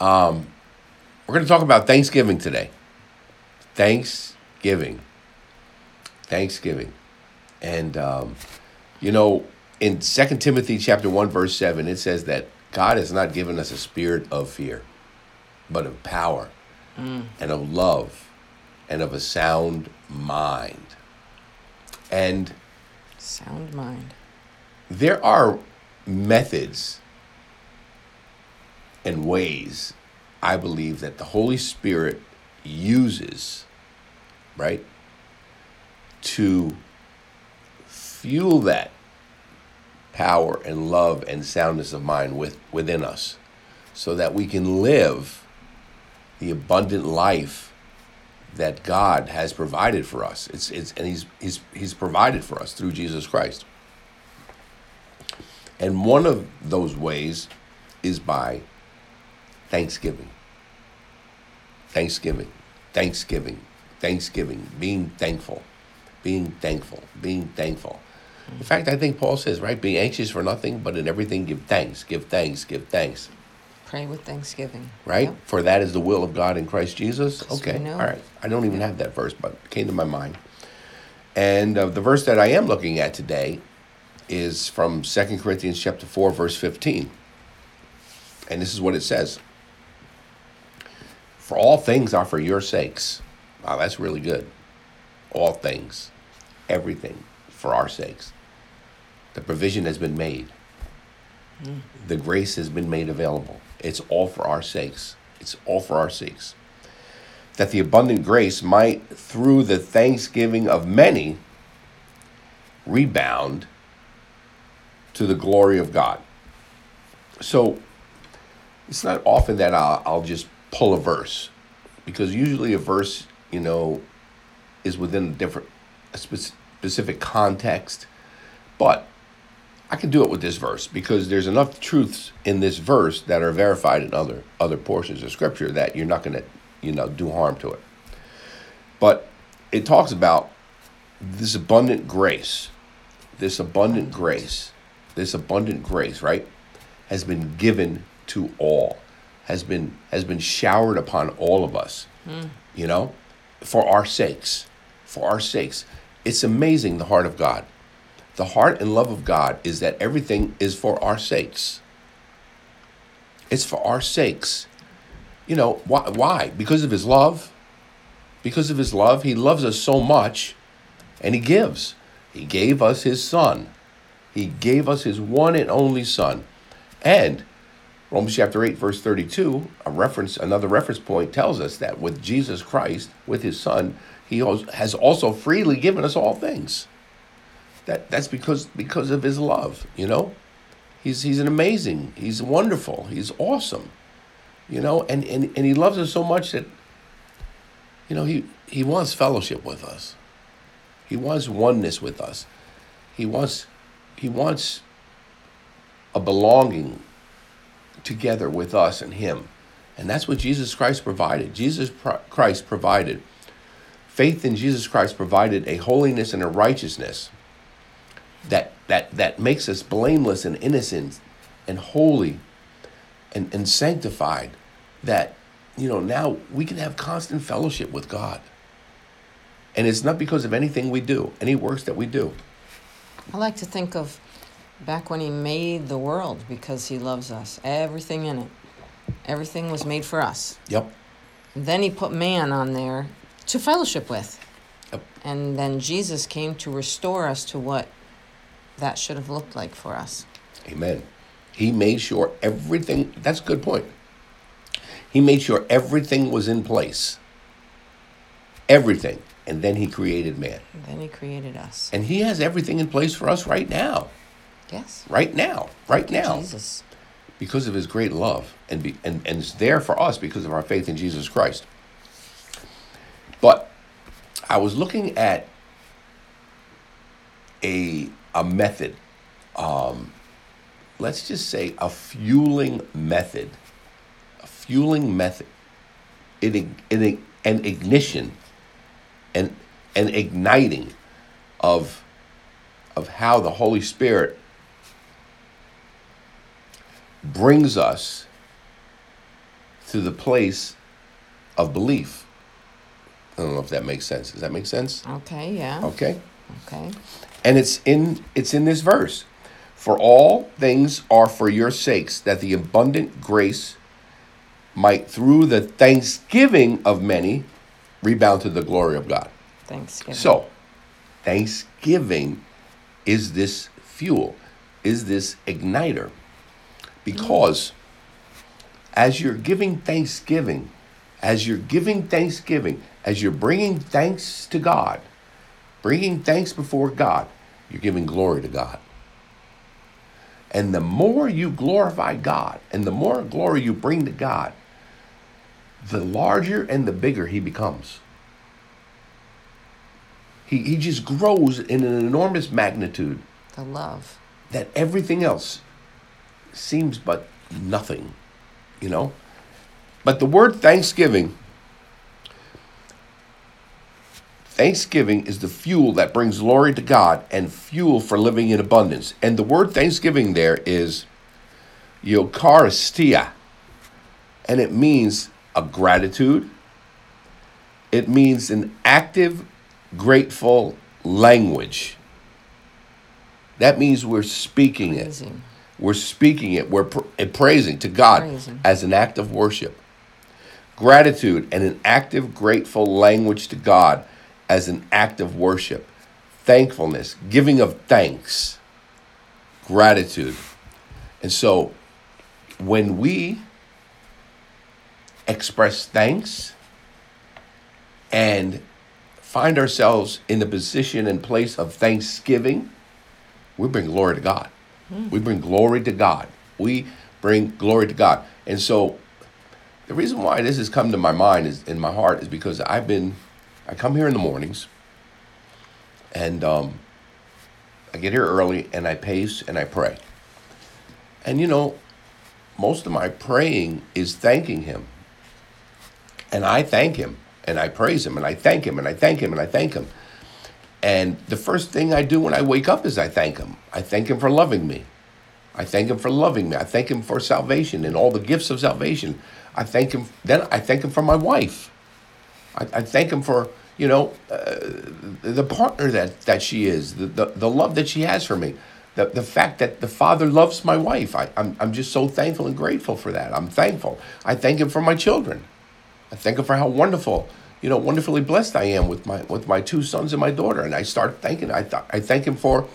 Um, we're going to talk about Thanksgiving today. Thanksgiving. Thanksgiving. And, um, you know, in 2 Timothy chapter 1, verse 7, it says that God has not given us a spirit of fear, but of power and of love and of a sound mind. And Sound mind. there are methods and ways I believe that the Holy Spirit uses, right, to fuel that power and love and soundness of mind with, within us so that we can live the abundant life that God has provided for us. It's, it's, and he's, he's, he's provided for us through Jesus Christ. And one of those ways is by thanksgiving. Thanksgiving. Thanksgiving. Thanksgiving. Being thankful. Being thankful. Being thankful. In fact, I think Paul says, right? Be anxious for nothing, but in everything give thanks. Give thanks. Give thanks. Pray with thanksgiving. Right? Yep. For that is the will of God in Christ Jesus. Okay. All right. I don't even have that verse, but it came to my mind. And uh, the verse that I am looking at today is from 2 Corinthians chapter 4 verse 15. And this is what it says. For all things are for your sakes. Wow, that's really good. All things. Everything for our sakes. The provision has been made. Mm. The grace has been made available. It's all for our sakes. It's all for our sakes. That the abundant grace might, through the thanksgiving of many, rebound to the glory of God. So it's not often that I'll, I'll just pull a verse because usually a verse, you know, is within a different, a spec- specific context. But I can do it with this verse because there's enough truths in this verse that are verified in other other portions of scripture that you're not going to, you know, do harm to it. But it talks about this abundant grace, this abundant grace, this abundant grace, right, has been given to all, has been has been showered upon all of us, you know, for our sakes, for our sakes. It's amazing the heart of God. The heart and love of God is that everything is for our sakes. It's for our sakes. You know, why? why? Because of his love. Because of his love, he loves us so much and he gives. He gave us his son. He gave us his one and only son. And Romans chapter 8 verse 32, a reference another reference point tells us that with Jesus Christ, with his son, he has also freely given us all things. That that's because because of his love, you know? He's he's an amazing, he's wonderful, he's awesome. You know, and, and, and he loves us so much that you know, he, he wants fellowship with us. He wants oneness with us. He wants he wants a belonging together with us and him. And that's what Jesus Christ provided. Jesus Christ provided. Faith in Jesus Christ provided a holiness and a righteousness that that that makes us blameless and innocent and holy and, and sanctified that you know now we can have constant fellowship with God. And it's not because of anything we do, any works that we do. I like to think of back when he made the world because he loves us. Everything in it. Everything was made for us. Yep. Then he put man on there to fellowship with. Yep. And then Jesus came to restore us to what that should have looked like for us. Amen. He made sure everything, that's a good point. He made sure everything was in place. Everything. And then he created man. And then he created us. And he has everything in place for us right now. Yes. Right now. Right now. Jesus. Because of his great love. And, be, and, and it's there for us because of our faith in Jesus Christ. But I was looking at a, a method, um, let's just say a fueling method, a fueling method, an, an, an ignition, an, an igniting of, of how the Holy Spirit brings us to the place of belief. I don't know if that makes sense. Does that make sense? Okay, yeah. Okay. Okay. And it's in it's in this verse. For all things are for your sakes, that the abundant grace might through the thanksgiving of many rebound to the glory of God. Thanksgiving. So, thanksgiving is this fuel, is this igniter. Because as you're giving thanksgiving, as you're giving thanksgiving, as you're bringing thanks to God, bringing thanks before God, you're giving glory to God. And the more you glorify God and the more glory you bring to God, the larger and the bigger he becomes. He, he just grows in an enormous magnitude the love. that everything else seems but nothing, you know? But the word thanksgiving, thanksgiving is the fuel that brings glory to God and fuel for living in abundance. And the word thanksgiving there is Eucharistia, and it means a gratitude. It means an active, grateful language. That means we're speaking it. We're speaking it. We're pr- praising to God Praising. as an act of worship. Gratitude and an active, grateful language to God as an act of worship. Thankfulness, giving of thanks, gratitude. And so when we express thanks and find ourselves in the position and place of thanksgiving, we bring glory to God. We bring glory to God. We bring glory to God. And so the reason why this has come to my mind is in my heart is because I've been I come here in the mornings and um, I get here early and I pace and I pray. And you know, most of my praying is thanking him. And I thank him and I praise him and I thank him and I thank him and I thank him. And the first thing I do when I wake up is I thank him. I thank him for loving me. I thank him for loving me. I thank him for salvation and all the gifts of salvation. I thank him. Then I thank him for my wife. I, I thank him for you know uh, the partner that that she is, the, the the love that she has for me, the the fact that the father loves my wife. I, I'm I'm just so thankful and grateful for that. I'm thankful. I thank him for my children. I thank him for how wonderful, you know, wonderfully blessed I am with my with my two sons and my daughter. And I start thanking. I th- I thank him for,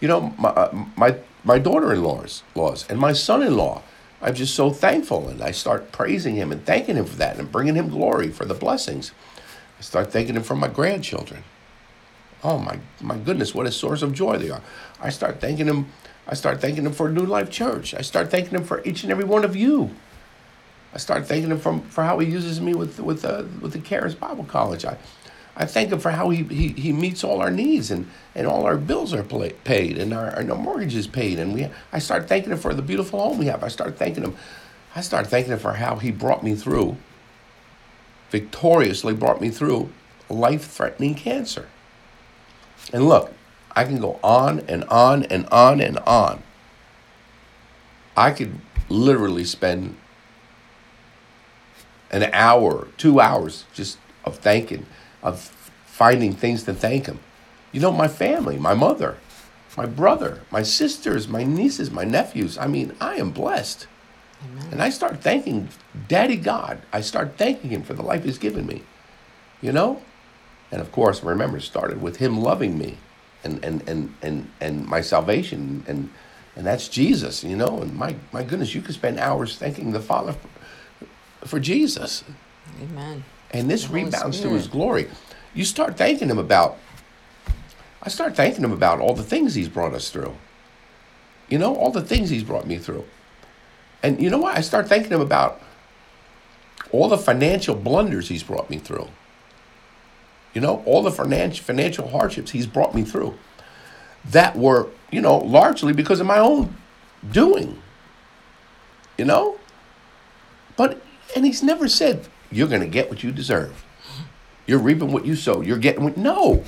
you know, my uh, my my daughter-in-laws laws and my son-in-law. I'm just so thankful, and I start praising him and thanking him for that, and bringing him glory for the blessings. I start thanking him for my grandchildren. Oh my my goodness, what a source of joy they are. I start thanking him. I start thanking him for New Life Church. I start thanking him for each and every one of you. I start thanking him from, for how he uses me with with uh, with the Charis Bible College. I, I thank him for how he, he, he meets all our needs and, and all our bills are pla paid and our, our mortgages paid. And we I start thanking him for the beautiful home we have. I start thanking him. I start thanking him for how he brought me through, victoriously brought me through life threatening cancer. And look, I can go on and on and on and on. I could literally spend an hour, two hours just of thanking, of finding things to thank him. You know, my family, my mother, my brother, my sisters, my nieces, my nephews. I mean, I am blessed. And I start thanking Daddy God. I start thanking him for the life he's given me. You know? And of course, remember, it started with him loving me and, and, and, and, and my salvation. And, and that's Jesus, you know? And my, my goodness, you could spend hours thanking the Father for, for Jesus. Amen. And this The rebounds to his glory. You start thanking him about, I start thanking him about all the things he's brought us through. You know, all the things he's brought me through. And you know what? I start thanking him about all the financial blunders he's brought me through. You know, all the financial financial hardships he's brought me through that were, you know, largely because of my own doing. You know? But and he's never said you're going to get what you deserve. You're reaping what you sow. You're getting what no.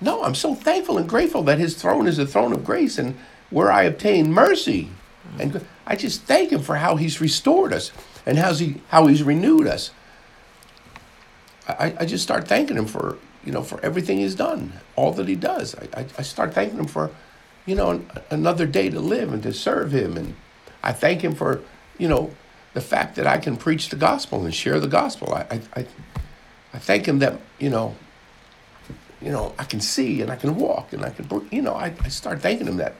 No, I'm so thankful and grateful that his throne is a throne of grace and where I obtain mercy And I just thank Him for how He's restored us and how's he, how He's renewed us. I, I just start thanking Him for, you know, for everything He's done, all that He does. I, I, I start thanking Him for, you know, an, another day to live and to serve Him. And I thank Him for, you know, the fact that I can preach the gospel and share the gospel. I, I, I, thank Him that, you know, you know, I can see and I can walk and I can, you know, I, I start thanking Him that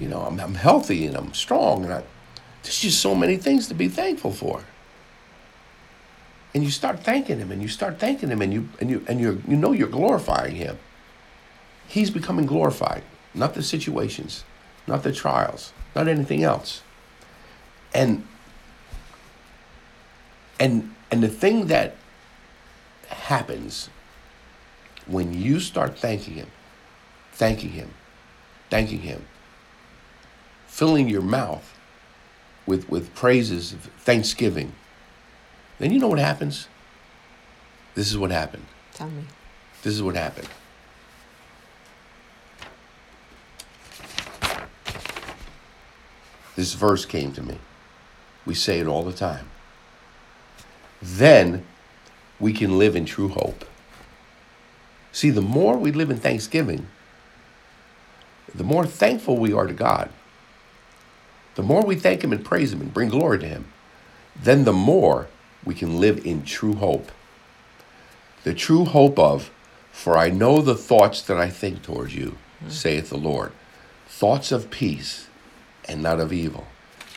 you know, I'm, I'm healthy and I'm strong, and I, there's just so many things to be thankful for. And you start thanking him, and you start thanking him, and you and you and you you know you're glorifying him. He's becoming glorified, not the situations, not the trials, not anything else. And and and the thing that happens when you start thanking him, thanking him, thanking him, filling your mouth with, with praises of thanksgiving, then you know what happens? This is what happened. Tell me. This is what happened. This verse came to me. We say it all the time. Then we can live in true hope. See, the more we live in thanksgiving, the more thankful we are to God the more we thank Him and praise Him and bring glory to Him, then the more we can live in true hope. The true hope of, for I know the thoughts that I think towards you, mm-hmm. saith the Lord, thoughts of peace and not of evil,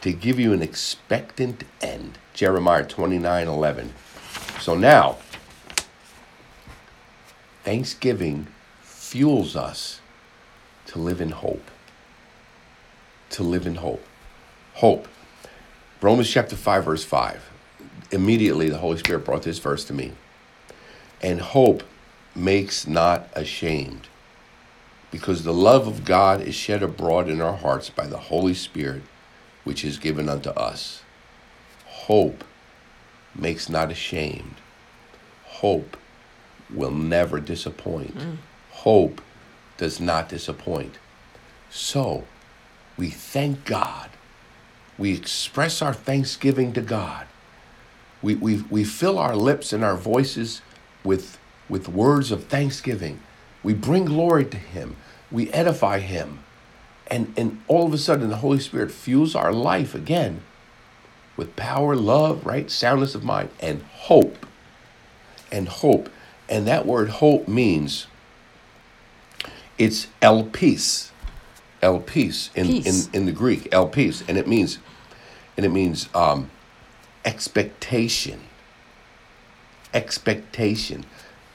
to give you an expectant end. Jeremiah 29 11. So now, Thanksgiving fuels us to live in hope. To live in hope. Hope. Romans chapter 5, verse 5. Immediately, the Holy Spirit brought this verse to me. And hope makes not ashamed, because the love of God is shed abroad in our hearts by the Holy Spirit, which is given unto us. Hope makes not ashamed. Hope will never disappoint. Mm. Hope does not disappoint. So, we thank God we express our thanksgiving to God. We, we, we fill our lips and our voices with, with words of thanksgiving. We bring glory to Him. We edify Him. And, and all of a sudden, the Holy Spirit fuels our life again with power, love, right? Soundness of mind, and hope. And hope. And that word hope means it's elpis. El peace in, in, in the Greek, elpis. And it means and it means um, expectation. Expectation.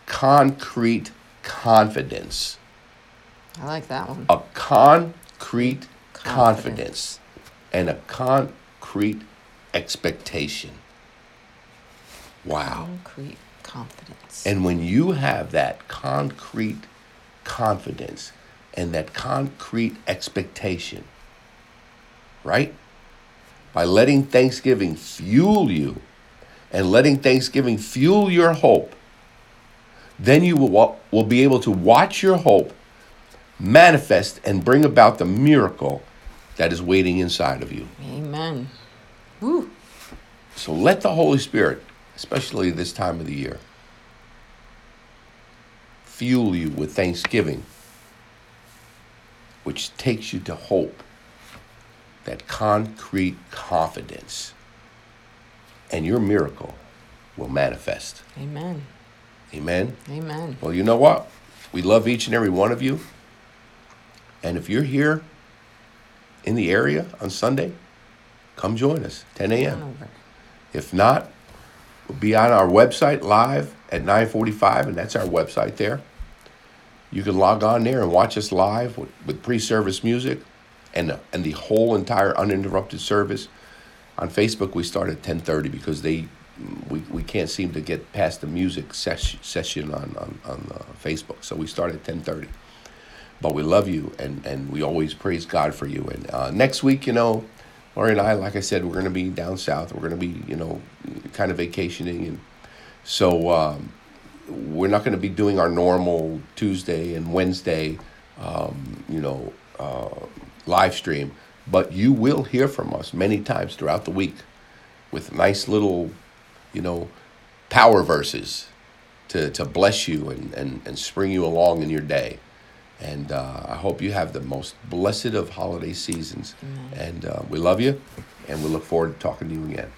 Concrete confidence. I like that one. A concrete confidence, confidence and a concrete expectation. Wow. Concrete confidence. And when you have that concrete confidence and that concrete expectation, right? by letting Thanksgiving fuel you and letting Thanksgiving fuel your hope, then you will, will be able to watch your hope manifest and bring about the miracle that is waiting inside of you. Amen. Woo. So let the Holy Spirit, especially this time of the year, fuel you with thanksgiving, which takes you to hope that concrete confidence, and your miracle will manifest. Amen. Amen. Amen. Well, you know what? We love each and every one of you. And if you're here in the area on Sunday, come join us, 10 a.m. If not, we'll be on our website live at 9:45, and that's our website there. You can log on there and watch us live with, with pre-service music and and the whole entire uninterrupted service. On Facebook, we start at ten thirty because they we, we can't seem to get past the music ses- session on on, on uh, Facebook, so we start at ten thirty. But we love you, and and we always praise God for you. And uh, next week, you know, Laurie and I, like I said, we're going to be down south. We're going to be, you know, kind of vacationing, and so um, we're not going to be doing our normal Tuesday and Wednesday, um, you know, uh, live stream. But you will hear from us many times throughout the week with nice little, you know, power verses to, to bless you and, and, and spring you along in your day. And uh, I hope you have the most blessed of holiday seasons. And uh, we love you, and we look forward to talking to you again.